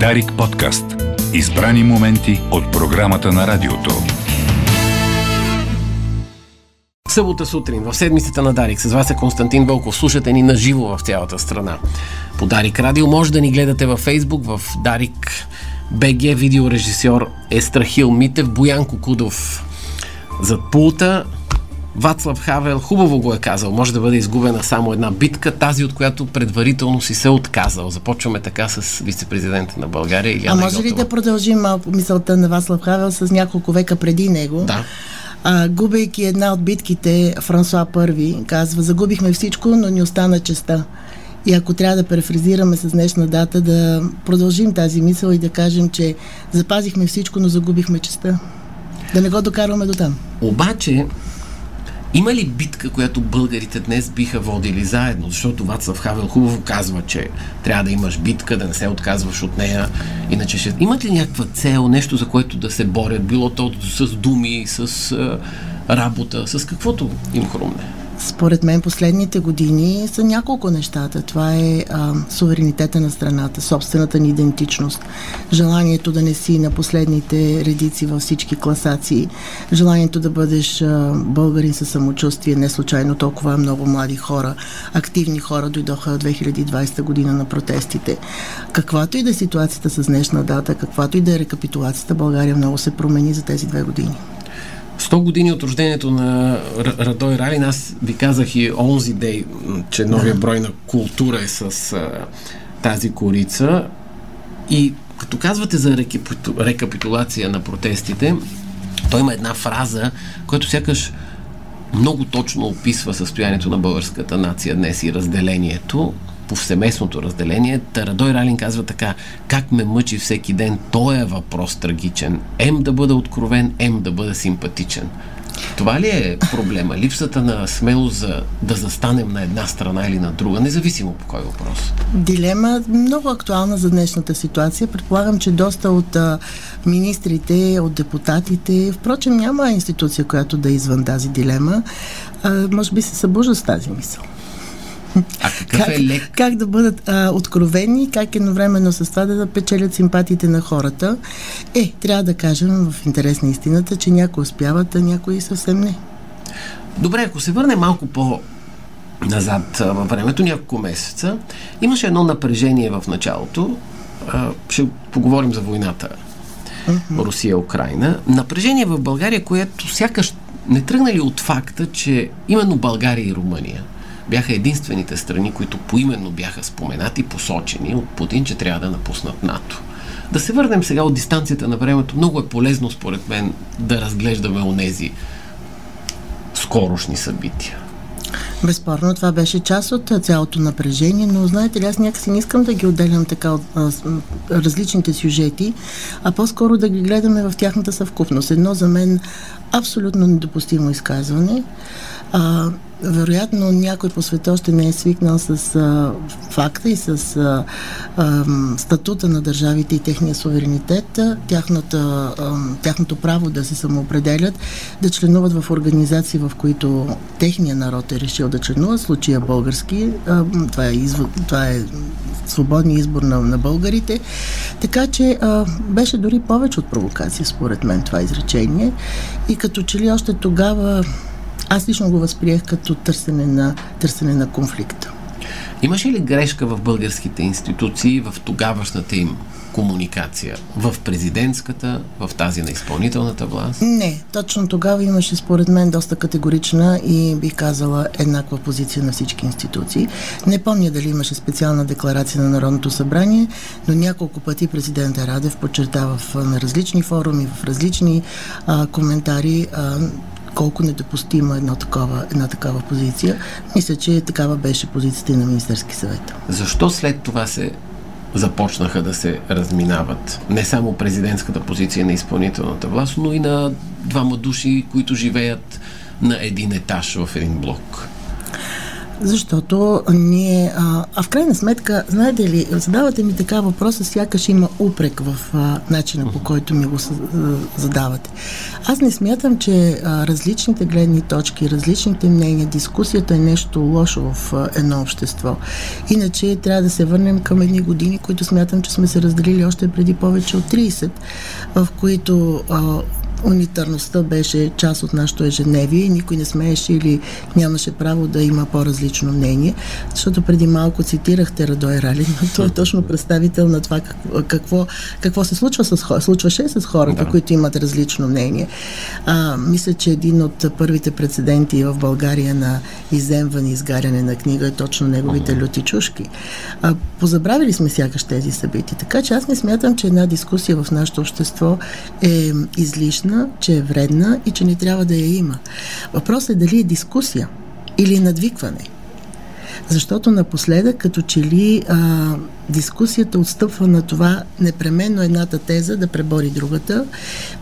Дарик подкаст. Избрани моменти от програмата на радиото. Събота сутрин в седмицата на Дарик. С вас е Константин Вълков. Слушате ни на живо в цялата страна. По Дарик Радио може да ни гледате във Фейсбук, в Дарик БГ видеорежисьор е Страхил Митев, Боян Кокудов зад пулта, Вацлав Хавел хубаво го е казал. Може да бъде изгубена само една битка, тази от която предварително си се отказал. Започваме така с вице-президента на България. Иляна А може ли Йотова. да продължим малко мисълта на Васлав Хавел с няколко века преди него? Да. А, губейки една от битките, Франсуа Първи казва, загубихме всичко, но ни остана честа. И ако трябва да префразираме с днешна дата, да продължим тази мисъл и да кажем, че запазихме всичко, но загубихме честа. Да не го докарваме до там. Обаче, има ли битка, която българите днес биха водили заедно? Защото Вацлав Хавел хубаво казва, че трябва да имаш битка, да не се отказваш от нея. Иначе ще... Имат ли някаква цел, нещо за което да се борят? Било то с думи, с работа, с каквото им хрумне? Според мен последните години са няколко нещата. Това е а, суверенитета на страната, собствената ни идентичност, желанието да не си на последните редици във всички класации, желанието да бъдеш а, българин със самочувствие. Не случайно толкова много млади хора, активни хора дойдоха 2020 година на протестите. Каквато и да е ситуацията с днешна дата, каквато и да е рекапитулацията, България много се промени за тези две години. 100 години от рождението на Радой Ралин, аз ви казах и онзи дей, че новия брой на култура е с а, тази корица. И като казвате за рекапиту, рекапитулация на протестите, той има една фраза, която сякаш много точно описва състоянието на българската нация днес и разделението, повсеместното разделение. Тарадой Ралин казва така, как ме мъчи всеки ден, той е въпрос трагичен. Ем да бъда откровен, ем да бъда симпатичен. Това ли е проблема? Липсата на смелост за да застанем на една страна или на друга, независимо по кой въпрос? Дилема много актуална за днешната ситуация. Предполагам, че доста от а, министрите, от депутатите, впрочем няма институция, която да е извън тази дилема, а, може би се събужда с тази мисъл. А какъв Как, е лек? как да бъдат а, откровени, как едновременно с това да печелят симпатиите на хората. Е, трябва да кажем в интерес на истината, че някои успяват, а някои съвсем не. Добре, ако се върне малко по назад във времето, няколко месеца, имаше едно напрежение в началото. А, ще поговорим за войната Русия-Украина. Напрежение в България, което сякаш не тръгнали от факта, че именно България и Румъния бяха единствените страни, които поименно бяха споменати, посочени от Путин, че трябва да напуснат НАТО. Да се върнем сега от дистанцията на времето. Много е полезно, според мен, да разглеждаме онези скорошни събития. Безспорно, това беше част от цялото напрежение, но знаете ли, аз някакси не искам да ги отделям така от а, различните сюжети, а по-скоро да ги гледаме в тяхната съвкупност. Едно за мен абсолютно недопустимо изказване. А, вероятно някой по света още не е свикнал с а, факта и с а, а, статута на държавите и техния суверенитет, тяхната, а, тяхното право да се самоопределят, да членуват в организации, в които техния народ е решил да членува, случая български, а, това, е изв... това е свободния избор на, на българите. Така че а, беше дори повече от провокация, според мен, това изречение. И като че ли още тогава аз лично го възприех като търсене на, търсене на конфликта. Имаше ли грешка в българските институции в тогавашната им комуникация? В президентската, в тази на изпълнителната власт? Не, точно тогава имаше според мен доста категорична и бих казала еднаква позиция на всички институции. Не помня дали имаше специална декларация на Народното събрание, но няколко пъти президента Радев подчертава на различни форуми, в различни а, коментари а, колко недопустима едно такова, една такава позиция. Мисля, че такава беше позицията и на Министерски съвет. Защо след това се започнаха да се разминават не само президентската позиция на изпълнителната власт, но и на двама души, които живеят на един етаж в един блок? Защото ние, а, а в крайна сметка, знаете ли, задавате ми така въпроса, сякаш има упрек в а, начина по който ми го задавате. Аз не смятам, че а, различните гледни точки, различните мнения, дискусията е нещо лошо в а, едно общество. Иначе трябва да се върнем към едни години, които смятам, че сме се разделили още преди повече от 30, в които а, унитарността беше част от нашето ежедневие и никой не смееше или нямаше право да има по-различно мнение, защото преди малко цитирахте Радой Ралин, но той е точно представител на това какво, какво, какво се случва с, случваше с хората, да. които имат различно мнение. А, мисля, че един от първите прецеденти в България на иземване и изгаряне на книга е точно неговите люти чушки. А, позабравили сме сякаш тези събития. Така че аз не смятам, че една дискусия в нашето общество е излишна опасна, че е вредна и че не трябва да я има. Въпросът е дали е дискусия или надвикване. Защото напоследък, като че ли а, дискусията отстъпва на това непременно едната теза да пребори другата,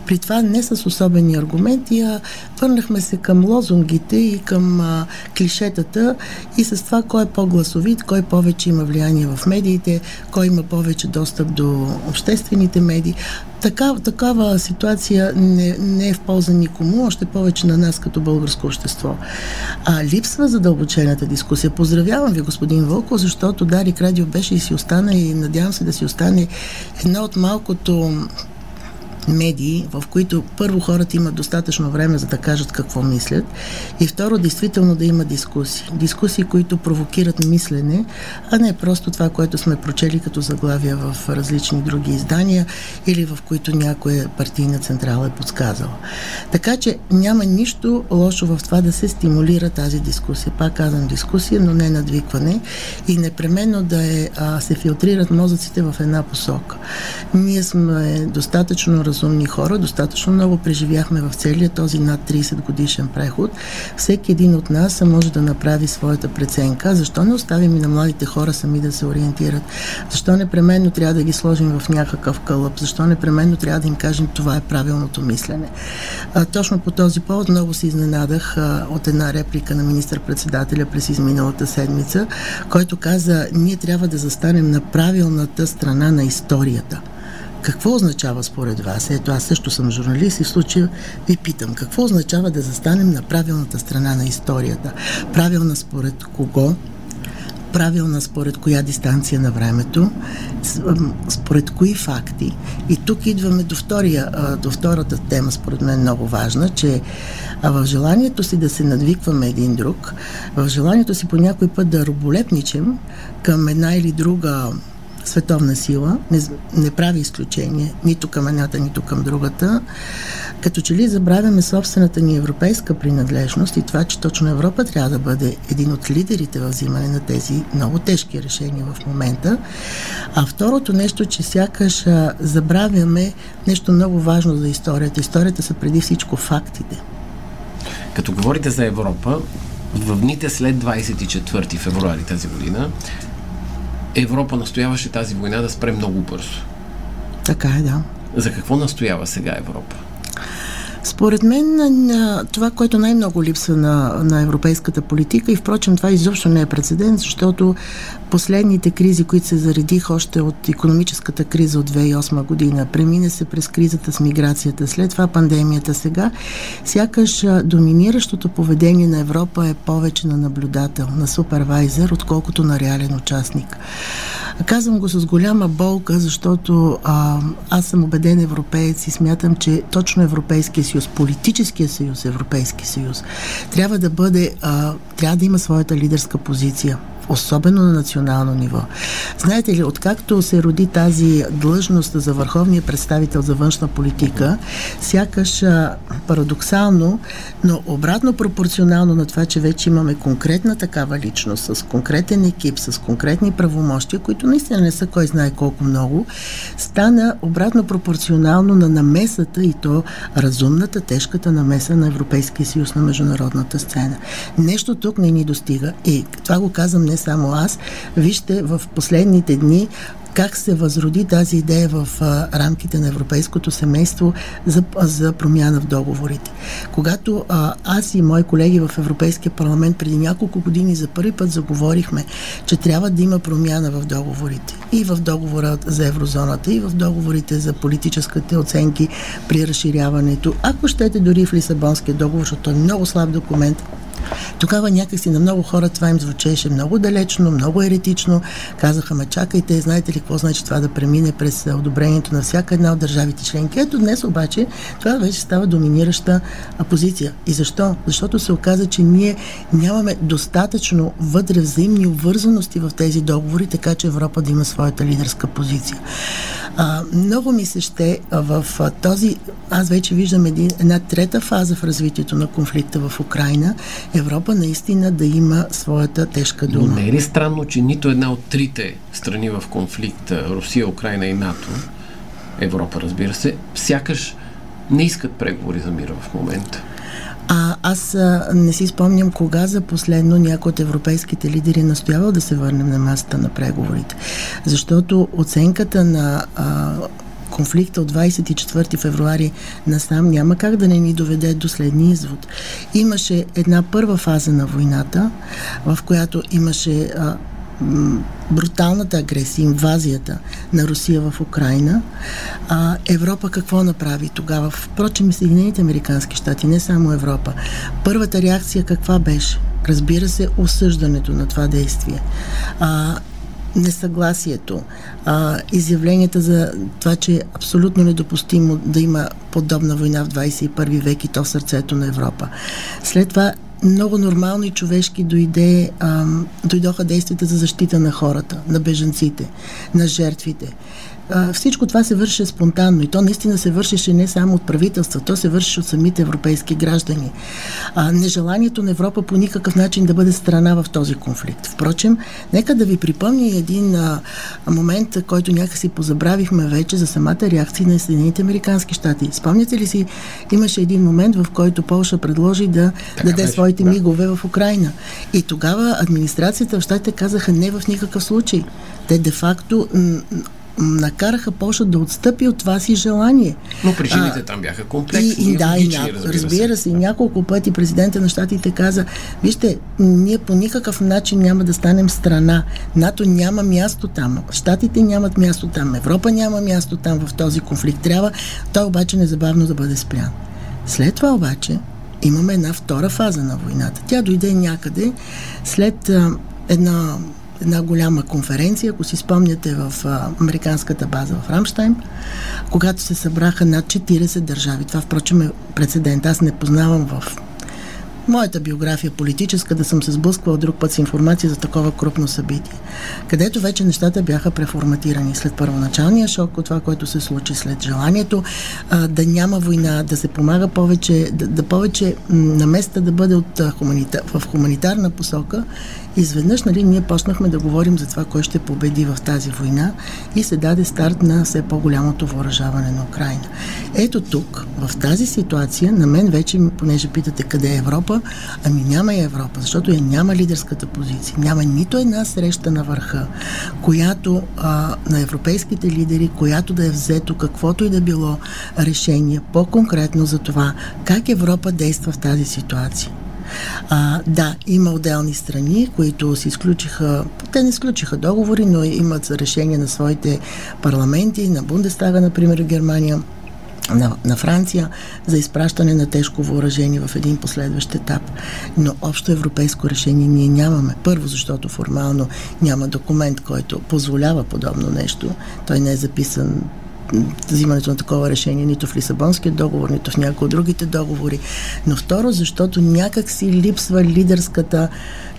при това не с особени аргументи, а върнахме се към лозунгите и към а, клишетата и с това кой е по-гласовит, кой повече има влияние в медиите, кой има повече достъп до обществените медии. Така, такава ситуация не, не е в полза никому, още повече на нас като българско общество. А липсва задълбочената дискусия. Поздравявам ви, господин Вълков, защото Дарик Радио беше и си остана и надявам се да си остане едно от малкото медии, в които първо хората имат достатъчно време за да кажат какво мислят и второ действително да има дискусии. Дискусии, които провокират мислене, а не просто това, което сме прочели като заглавия в различни други издания или в които някоя партийна централа е подсказала. Така че няма нищо лошо в това да се стимулира тази дискусия. Пак казвам дискусия, но не надвикване и непременно да е, а, се филтрират мозъците в една посока. Ние сме достатъчно разумни хора. Достатъчно много преживяхме в целия този над 30 годишен преход. Всеки един от нас може да направи своята преценка. Защо не оставим и на младите хора сами да се ориентират? Защо непременно трябва да ги сложим в някакъв кълъп? Защо непременно трябва да им кажем това е правилното мислене? А, точно по този повод много се изненадах а, от една реплика на министър-председателя през изминалата седмица, който каза, ние трябва да застанем на правилната страна на историята. Какво означава според вас? Ето аз също съм журналист и в случая ви питам, какво означава да застанем на правилната страна на историята? Правилна според кого? правилна според коя дистанция на времето, според кои факти. И тук идваме до, втория, до втората тема, според мен много важна, че в желанието си да се надвикваме един друг, в желанието си по някой път да роболепничим към една или друга световна сила, не, не прави изключение нито към едната, нито към другата, като че ли забравяме собствената ни европейска принадлежност и това, че точно Европа трябва да бъде един от лидерите в взимане на тези много тежки решения в момента. А второто нещо, че сякаш забравяме нещо много важно за историята. Историята са преди всичко фактите. Като говорите за Европа, в дните след 24 февруари тази година Европа настояваше тази война да спре много бързо. Така е, да. За какво настоява сега Европа? Според мен това, което най-много липсва на, на европейската политика и впрочем това изобщо не е прецедент, защото последните кризи, които се заредиха още от економическата криза от 2008 година, премине се през кризата с миграцията, след това пандемията сега, сякаш доминиращото поведение на Европа е повече на наблюдател, на супервайзер, отколкото на реален участник. Казвам го с голяма болка, защото а, аз съм убеден европеец и смятам, че точно Европейския съюз, политическия съюз, Европейски съюз, трябва да бъде, а, трябва да има своята лидерска позиция особено на национално ниво. Знаете ли, откакто се роди тази длъжност за върховния представител за външна политика, сякаш парадоксално, но обратно пропорционално на това, че вече имаме конкретна такава личност, с конкретен екип, с конкретни правомощия, които наистина не са кой знае колко много, стана обратно пропорционално на намесата и то разумната, тежката намеса на Европейския съюз на международната сцена. Нещо тук не ни достига и това го казвам не само аз. Вижте, в последните дни как се възроди тази идея в а, рамките на европейското семейство за, за промяна в договорите. Когато а, аз и мои колеги в Европейския парламент преди няколко години за първи път заговорихме, че трябва да има промяна в договорите. И в договора за еврозоната, и в договорите за политическите оценки при разширяването. Ако щете дори в Лисабонския договор, защото е много слаб документ, тогава някакси на много хора това им звучеше много далечно, много еретично. Казаха, ме чакайте, знаете ли какво значи това да премине през одобрението на всяка една от държавите членки. Ето днес обаче това вече става доминираща позиция. И защо? Защото се оказа, че ние нямаме достатъчно вътре взаимни обвързаности в тези договори, така че Европа да има своята лидерска позиция. А, много ми се ще в този, аз вече виждам един, една трета фаза в развитието на конфликта в Украина, Европа наистина да има своята тежка дума. Но не е ли странно, че нито една от трите страни в конфликта, Русия, Украина и НАТО, Европа разбира се, сякаш не искат преговори за мира в момента? А аз а, не си спомням кога за последно някой от европейските лидери е настоявал да се върнем на масата на преговорите. Защото оценката на а, конфликта от 24 февруари насам няма как да не ни доведе до следния извод. Имаше една първа фаза на войната, в която имаше а, бруталната агресия, инвазията на Русия в Украина, а, Европа какво направи тогава? Впрочем и Съединените Американски щати, не само Европа. Първата реакция каква беше? Разбира се, осъждането на това действие. А, несъгласието, а, изявленията за това, че е абсолютно недопустимо да има подобна война в 21 век и то в сърцето на Европа. След това много нормално и човешки дойде, а, дойдоха действията за защита на хората, на бежанците, на жертвите а, всичко това се върши спонтанно и то наистина се вършеше не само от правителства, то се върши от самите европейски граждани. А, нежеланието на Европа по никакъв начин да бъде страна в този конфликт. Впрочем, нека да ви припомня един а, момент, който някакси позабравихме вече за самата реакция на Съединените Американски щати. Спомняте ли си, имаше един момент, в който Полша предложи да така даде беше, своите да. мигове в Украина. И тогава администрацията в щатите казаха не в никакъв случай. Те де-факто накараха Польша да отстъпи от това си желание. Но причините а, там бяха комплексни. И, и, да, и ня... разбира, разбира се. И няколко пъти президента на щатите каза, вижте, ние по никакъв начин няма да станем страна. НАТО няма място там. Щатите нямат място там. Европа няма място там в този конфликт. Трябва той обаче незабавно да бъде спрян. След това обаче имаме една втора фаза на войната. Тя дойде някъде след а, една една голяма конференция, ако си спомняте в американската база в Рамштайн, когато се събраха над 40 държави. Това, впрочем, е прецедент. Аз не познавам в моята биография политическа да съм се сблъсквала друг път с информация за такова крупно събитие, където вече нещата бяха преформатирани след първоначалния шок от това, което се случи след желанието а, да няма война, да се помага повече, да, да повече на места да бъде от, а, хуманита, в хуманитарна посока изведнъж нали, ние почнахме да говорим за това, кой ще победи в тази война и се даде старт на все по-голямото въоръжаване на Украина. Ето тук, в тази ситуация, на мен вече, понеже питате къде е Европа, ами няма и Европа, защото я няма лидерската позиция. Няма нито една среща на върха, която а, на европейските лидери, която да е взето каквото и да било решение по-конкретно за това как Европа действа в тази ситуация. А, да, има отделни страни, които се изключиха, те не изключиха договори, но имат решение на своите парламенти, на Бундестага, например, в Германия, на, на Франция за изпращане на тежко въоръжение в един последващ етап. Но общо европейско решение ние нямаме. Първо, защото формално няма документ, който позволява подобно нещо. Той не е записан взимането на такова решение нито в Лисабонския договор, нито в някои от другите договори. Но второ, защото някак си липсва лидерската,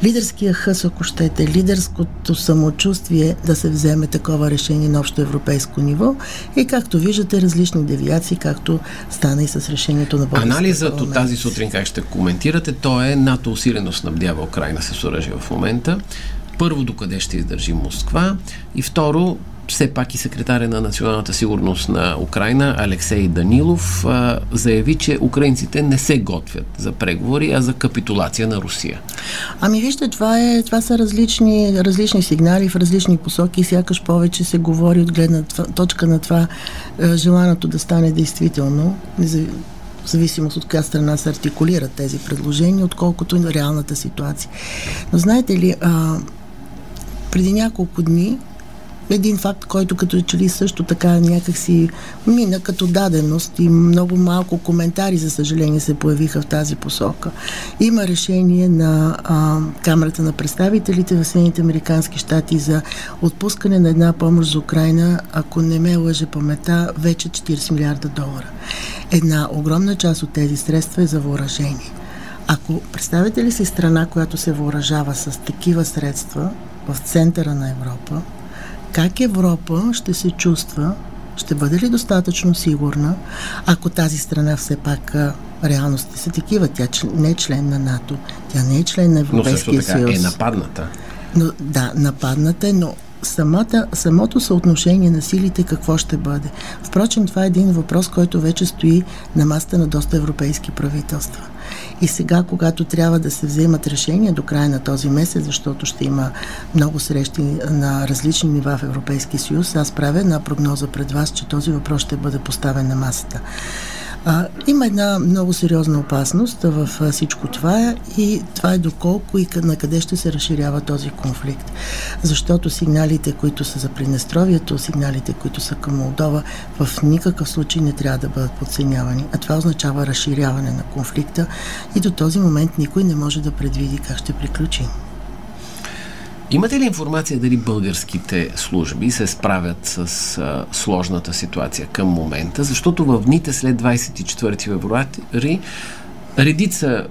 лидерския хъс, ако щете, лидерското самочувствие да се вземе такова решение на общо европейско ниво. И както виждате, различни девиации, както стана и с решението на Българския Анализът от тази сутрин, как ще коментирате, то е НАТО усилено снабдява Украина с оръжие в момента. Първо, докъде ще издържи Москва и второ, все пак и секретаря на националната сигурност на Украина Алексей Данилов заяви, че украинците не се готвят за преговори, а за капитулация на Русия. Ами вижте, това, е, това са различни, различни сигнали в различни посоки. Сякаш повече се говори от гледна точка на това желаното да стане действително, в зависимост от коя страна се артикулират тези предложения, отколкото и на реалната ситуация. Но знаете ли, а, преди няколко дни един факт, който като че ли също така някакси мина като даденост и много малко коментари, за съжаление, се появиха в тази посока. Има решение на а, Камерата на представителите в Съединените Американски щати за отпускане на една помощ за Украина, ако не ме лъже памета, вече 40 милиарда долара. Една огромна част от тези средства е за въоръжение. Ако представите ли си страна, която се въоръжава с такива средства в центъра на Европа, как Европа ще се чувства, ще бъде ли достатъчно сигурна, ако тази страна все пак реалности са такива. Тя не е член на НАТО, тя не е член на Европейския но също така съюз. е нападната. Но, да, нападната е, но самата, самото съотношение на силите какво ще бъде. Впрочем, това е един въпрос, който вече стои на маста на доста европейски правителства. И сега, когато трябва да се вземат решения до края на този месец, защото ще има много срещи на различни нива в Европейския съюз, аз правя една прогноза пред вас, че този въпрос ще бъде поставен на масата. А, има една много сериозна опасност в всичко това и това е доколко и на къде ще се разширява този конфликт. Защото сигналите, които са за Приднестровието, сигналите, които са към Молдова, в никакъв случай не трябва да бъдат подценявани. А това означава разширяване на конфликта и до този момент никой не може да предвиди как ще приключи. Имате ли информация дали българските служби се справят с а, сложната ситуация към момента? Защото в дните след 24 февруари редица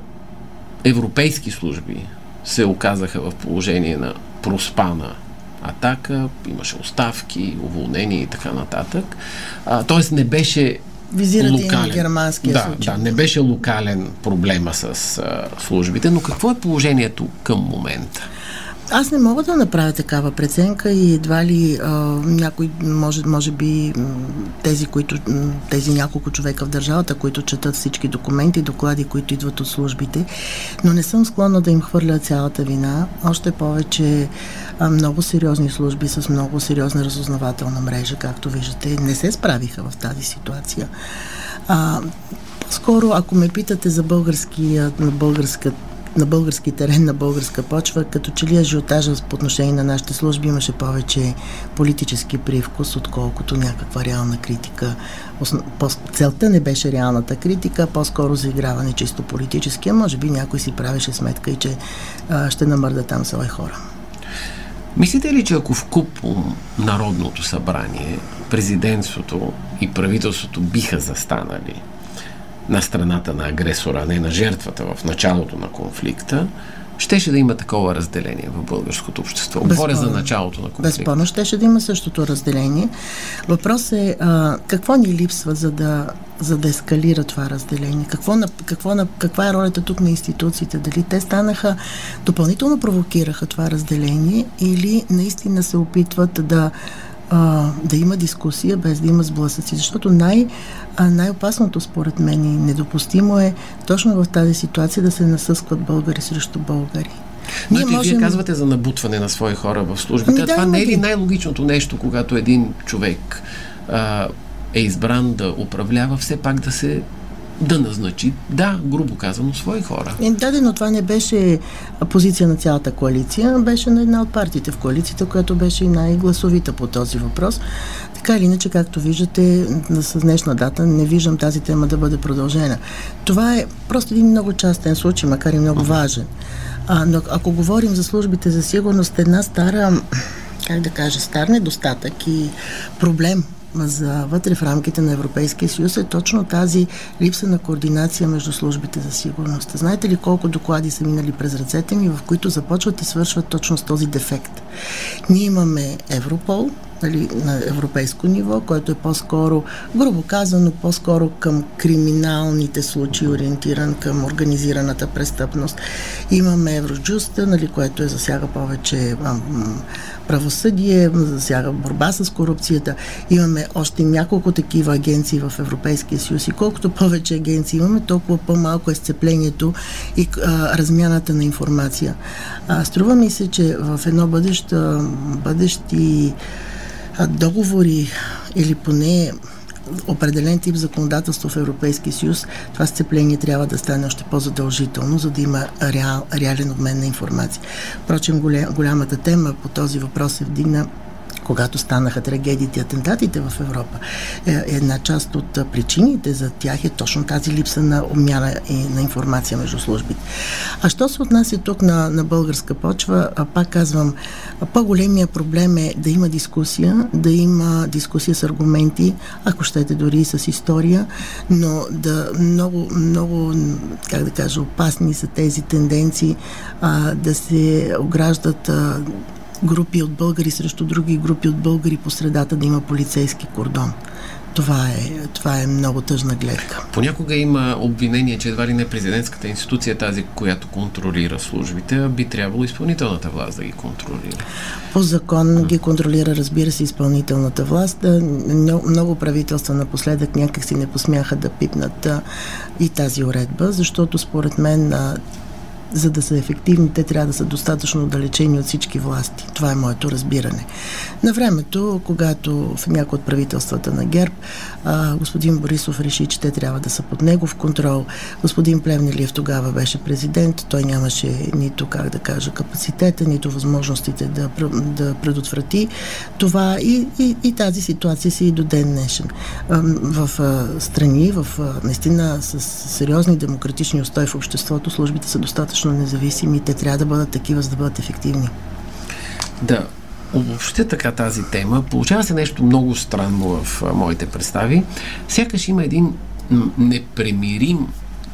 европейски служби се оказаха в положение на проспана атака, имаше оставки, уволнения и така нататък. А, тоест не беше Визирате локален. и на германския да, случай. Да, не беше локален проблема с а, службите, но какво е положението към момента? Аз не мога да направя такава преценка и едва ли а, някой, може, може би тези, които, тези няколко човека в държавата, които четат всички документи, доклади, които идват от службите, но не съм склонна да им хвърля цялата вина. Още повече а, много сериозни служби с много сериозна разузнавателна мрежа, както виждате, не се справиха в тази ситуация. А, по-скоро, ако ме питате за българския, българска на български терен, на българска почва, като че ли ажиотажа по отношение на нашите служби имаше повече политически привкус, отколкото някаква реална критика. Целта не беше реалната критика, по-скоро заиграване чисто политически, а може би някой си правеше сметка и че а, ще намърда там свои хора. Мислите ли, че ако в куп Народното събрание, президентството и правителството биха застанали на страната на агресора, а не на жертвата в началото на конфликта, щеше да има такова разделение в българското общество. Говоря за началото на конфликта. Безспорно щеше да има същото разделение. Въпрос е а, какво ни липсва, за да, за да ескалира това разделение? Какво, какво, каква е ролята тук на институциите? Дали те станаха, допълнително провокираха това разделение или наистина се опитват да а, да има дискусия, без да има сблъсъци. Защото най- най-опасното според мен и недопустимо е точно в тази ситуация да се насъскват българи срещу българи. Ние можем... вие казвате за набутване на свои хора в службите. Ами, да, Това не е ли най-логичното нещо, когато един човек а, е избран да управлява, все пак да се да назначи, да, грубо казано, свои хора. И, да, но това не беше позиция на цялата коалиция, беше на една от партиите в коалицията, която беше и най-гласовита по този въпрос. Така или иначе, както виждате, с днешна дата не виждам тази тема да бъде продължена. Това е просто един много частен случай, макар и много важен. А, но ако говорим за службите за сигурност, една стара, как да кажа, стар недостатък и проблем за вътре в рамките на Европейския съюз е точно тази липса на координация между службите за сигурност. Знаете ли колко доклади са минали през ръцете ми, в които започват и свършват точно с този дефект? Ние имаме Европол, нали, на европейско ниво, който е по-скоро, грубо казано, по-скоро към криминалните случаи, ориентиран към организираната престъпност. Имаме Евроджуста, нали, което е засяга повече правосъдие, засяга борба с корупцията. Имаме още няколко такива агенции в Европейския съюз и колкото повече агенции имаме, толкова по-малко е сцеплението и а, размяната на информация. А, струва ми се, че в едно бъдещо, бъдещи договори или поне определен тип законодателство в Европейския съюз, това сцепление трябва да стане още по-задължително, за да има реал, реален обмен на информация. Впрочем, голямата тема по този въпрос се вдигна когато станаха трагедиите атентатите в Европа. Е, една част от причините за тях е точно тази липса на обмяна и на информация между службите. А що се отнася тук на, на българска почва, пак казвам, по-големия проблем е да има дискусия, да има дискусия с аргументи, ако щете дори и с история, но да много, много, как да кажа, опасни са тези тенденции а, да се ограждат а, групи от българи срещу други групи от българи по средата да има полицейски кордон. Това е, това е много тъжна гледка. Понякога има обвинение, че едва ли не президентската институция е тази, която контролира службите, а би трябвало изпълнителната власт да ги контролира. По закон ги контролира, разбира се, изпълнителната власт. Много правителства напоследък някак си не посмяха да пипнат и тази уредба, защото според мен за да са ефективни, те трябва да са достатъчно отдалечени от всички власти. Това е моето разбиране. На времето, когато в някои от правителствата на ГЕРБ а, господин Борисов реши, че те трябва да са под негов контрол, господин Плевнелиев тогава беше президент, той нямаше нито, как да кажа, капацитета, нито възможностите да, да предотврати това и, и, и тази ситуация си и до ден днешен. В а, страни, в а, наистина с сериозни демократични устои в обществото, службите са достатъчно достатъчно независими, те трябва да бъдат такива, за да бъдат ефективни. Да, обобщя така тази тема. Получава се нещо много странно в моите представи. Сякаш има един непремирим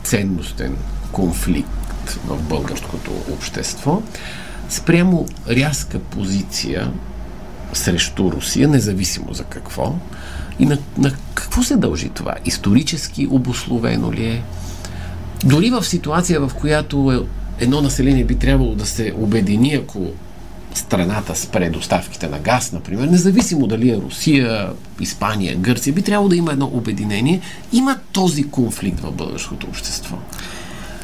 ценностен конфликт в българското общество спрямо рязка позиция срещу Русия, независимо за какво. И на, на какво се дължи това? Исторически обословено ли е? Дори в ситуация, в която е едно население би трябвало да се обедини, ако страната спре доставките на газ, например, независимо дали е Русия, Испания, Гърция, би трябвало да има едно обединение. Има този конфликт в българското общество.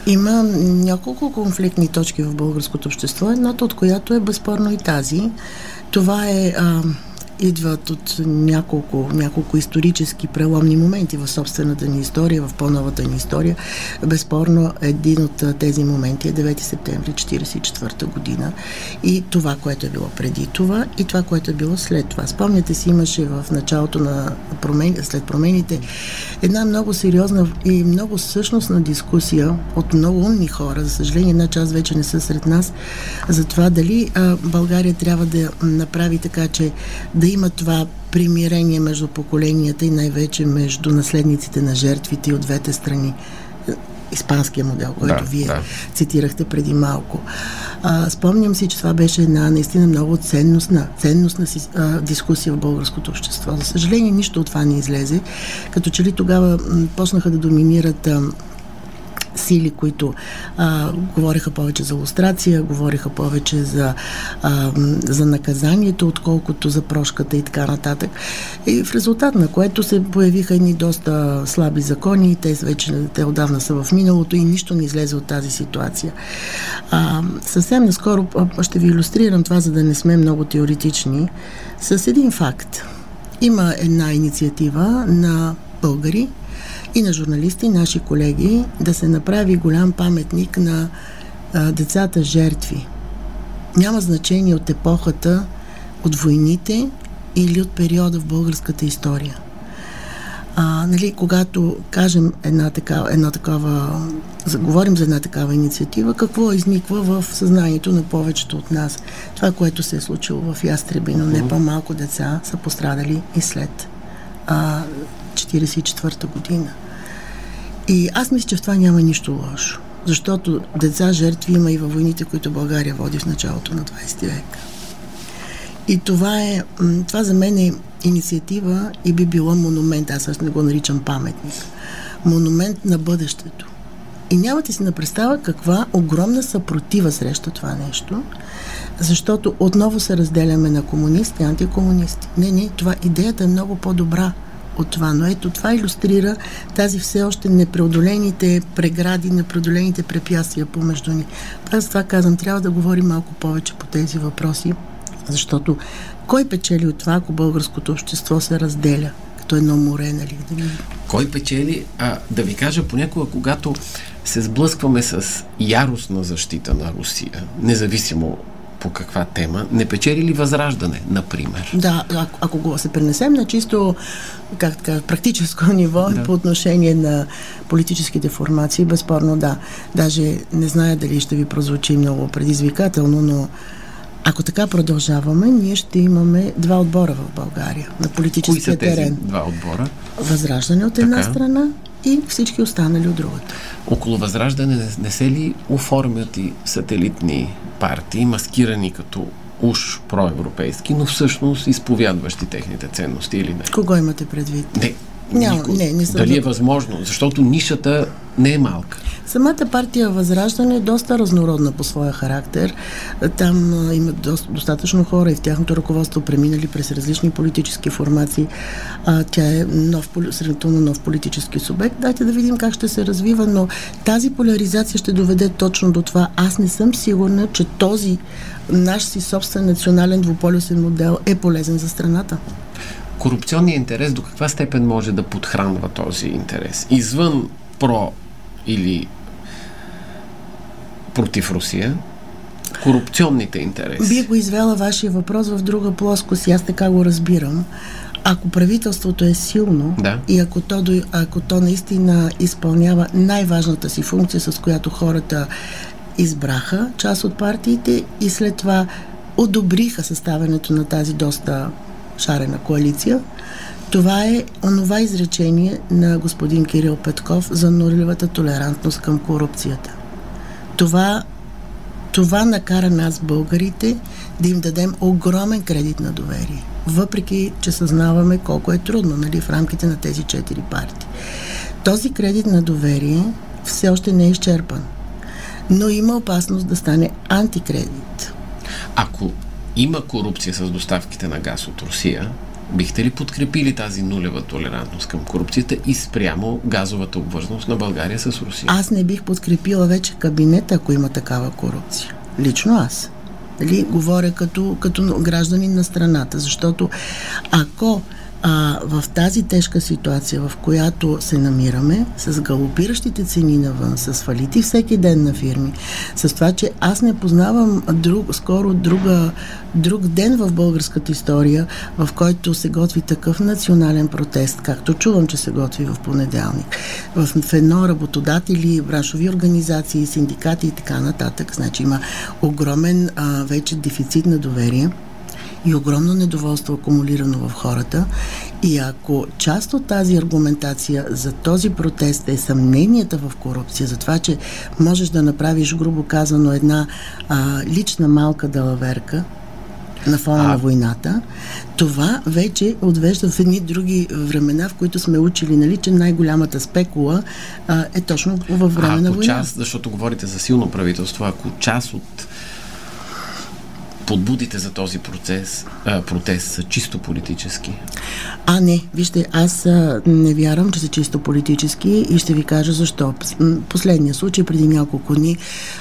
Има няколко конфликтни точки в българското общество, едната от която е безспорно и тази. Това е а, идват от няколко, няколко исторически преломни моменти в собствената ни история, в по-новата ни история. Безспорно, един от тези моменти е 9 септември 1944 година и това, което е било преди това и това, което е било след това. Спомняте си, имаше в началото на промен... след промените една много сериозна и много същностна дискусия от много умни хора. За съжаление, една част вече не са сред нас за това дали а, България трябва да направи така, че да да има това примирение между поколенията и най-вече между наследниците на жертвите от двете страни. Испанския модел, който да, вие да. цитирахте преди малко. А, спомням си, че това беше една наистина много ценностна, ценностна си, а, дискусия в българското общество. За съжаление, нищо от това не излезе. Като че ли тогава м, почнаха да доминират а, сили, които а, говориха повече за лустрация, говориха повече за, а, за наказанието, отколкото за прошката и така нататък. И в резултат на което се появиха едни доста слаби закони, те вече те отдавна са в миналото и нищо не излезе от тази ситуация. А, съвсем наскоро ще ви иллюстрирам това, за да не сме много теоретични, с един факт. Има една инициатива на българи, и на журналисти, наши колеги, да се направи голям паметник на а, децата жертви. Няма значение от епохата, от войните или от периода в българската история. А, нали, когато кажем една такава, една такава, говорим за една такава инициатива, какво изниква в съзнанието на повечето от нас? Това, което се е случило в Ястреби, но не по-малко деца са пострадали и след а, 44-та година. И аз мисля, че в това няма нищо лошо. Защото деца жертви има и във войните, които България води в началото на 20 век. И това е, това за мен е инициатива и би било монумент, аз също не го наричам паметник. Монумент на бъдещето. И нямате си на представа каква огромна съпротива срещу това нещо, защото отново се разделяме на комунисти и антикомунисти. Не, не, това идеята е много по-добра от това. Но ето това иллюстрира тази все още непреодолените прегради, непреодолените препятствия помежду ни. Аз това казвам, трябва да говорим малко повече по тези въпроси, защото кой печели от това, ако българското общество се разделя? Като едно море, нали? Кой печели? А, да ви кажа, понякога, когато се сблъскваме с яростна защита на Русия, независимо по каква тема, не печели ли възраждане, например? Да, ако, ако го се пренесем на чисто как така, практическо ниво да. по отношение на политическите формации, безспорно да. Даже не зная дали ще ви прозвучи много предизвикателно, но ако така продължаваме, ние ще имаме два отбора в България на политическия Кои са тези терен. два отбора? Възраждане от една така. страна и всички останали от другата. Около Възраждане не, не се ли оформят и сателитни партии, маскирани като уж проевропейски, но всъщност изповядващи техните ценности или не? Кого имате предвид? Не, Няма, не, не съм Дали е възможно? Защото нишата не е малка. Самата партия Възраждане е доста разнородна по своя характер. Там има достатъчно хора и в тяхното ръководство преминали през различни политически формации. А, тя е нов, сравнително нов политически субект. Дайте да видим как ще се развива, но тази поляризация ще доведе точно до това. Аз не съм сигурна, че този наш си собствен национален двуполюсен модел е полезен за страната корупционният интерес до каква степен може да подхранва този интерес? Извън про или против Русия, корупционните интереси. Би го извела вашия въпрос в друга плоскост аз така го разбирам. Ако правителството е силно да. и ако то, ако то наистина изпълнява най-важната си функция, с която хората избраха част от партиите и след това одобриха съставянето на тази доста шарена коалиция, това е онова изречение на господин Кирил Петков за нулевата толерантност към корупцията. Това, това накара нас, българите, да им дадем огромен кредит на доверие. Въпреки, че съзнаваме колко е трудно нали, в рамките на тези четири партии. Този кредит на доверие все още не е изчерпан. Но има опасност да стане антикредит. Ако има корупция с доставките на газ от Русия, Бихте ли подкрепили тази нулева толерантност към корупцията и спрямо газовата обвързаност на България с Русия? Аз не бих подкрепила вече кабинета, ако има такава корупция. Лично аз. Дали, говоря като, като гражданин на страната, защото ако а, в тази тежка ситуация, в която се намираме, с галопиращите цени навън, с фалити всеки ден на фирми, с това, че аз не познавам друг, скоро друга, друг ден в българската история, в който се готви такъв национален протест, както чувам, че се готви в понеделник. В, едно работодатели, браншови организации, синдикати и така нататък. Значи има огромен а, вече дефицит на доверие и огромно недоволство акумулирано в хората. И ако част от тази аргументация за този протест е съмненията в корупция, за това, че можеш да направиш, грубо казано, една а, лична малка далаверка, на фона а... на войната, това вече отвежда в едни други времена, в които сме учили, нали, че най-голямата спекула а, е точно във време а, на война. Част, защото говорите за силно правителство, ако част от подбудите за този процес, а, протест са чисто политически? А, не. Вижте, аз а, не вярвам, че са чисто политически и ще ви кажа защо. Последния случай, преди няколко дни,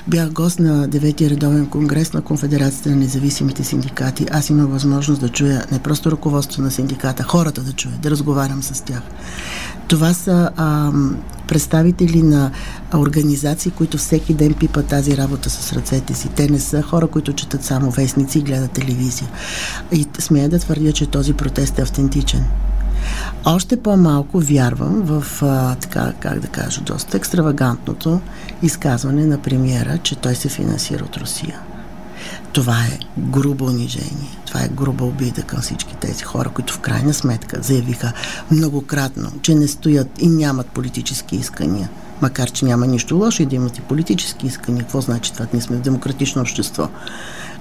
бях гост на 9-ти редовен конгрес на Конфедерацията на независимите синдикати. Аз имам възможност да чуя не просто ръководство на синдиката, хората да чуя, да разговарям с тях. Това са а, представители на организации, които всеки ден пипат тази работа с ръцете си. Те не са хора, които четат само вестници и гледат телевизия. И смея да твърдя, че този протест е автентичен. Още по-малко вярвам в, а, така, как да кажа, доста екстравагантното изказване на премиера, че той се финансира от Русия. Това е грубо унижение. Това е груба обида към всички тези хора, които в крайна сметка заявиха многократно, че не стоят и нямат политически искания. Макар, че няма нищо лошо и да имат и политически искания. Какво значи това? Ние сме в демократично общество.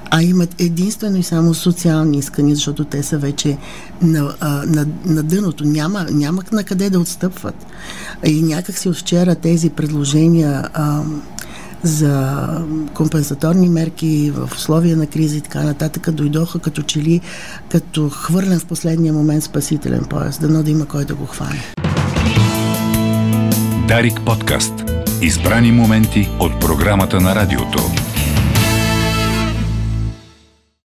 а имат единствено и само социални искания, защото те са вече на, на, на дъното. Няма, няма на къде да отстъпват. И някак си от вчера тези предложения а, за компенсаторни мерки в условия на криза и така нататък дойдоха като че ли като хвърлен в последния момент спасителен пояс. Дано да има кой да го хване. Дарик подкаст. Избрани моменти от програмата на радиото.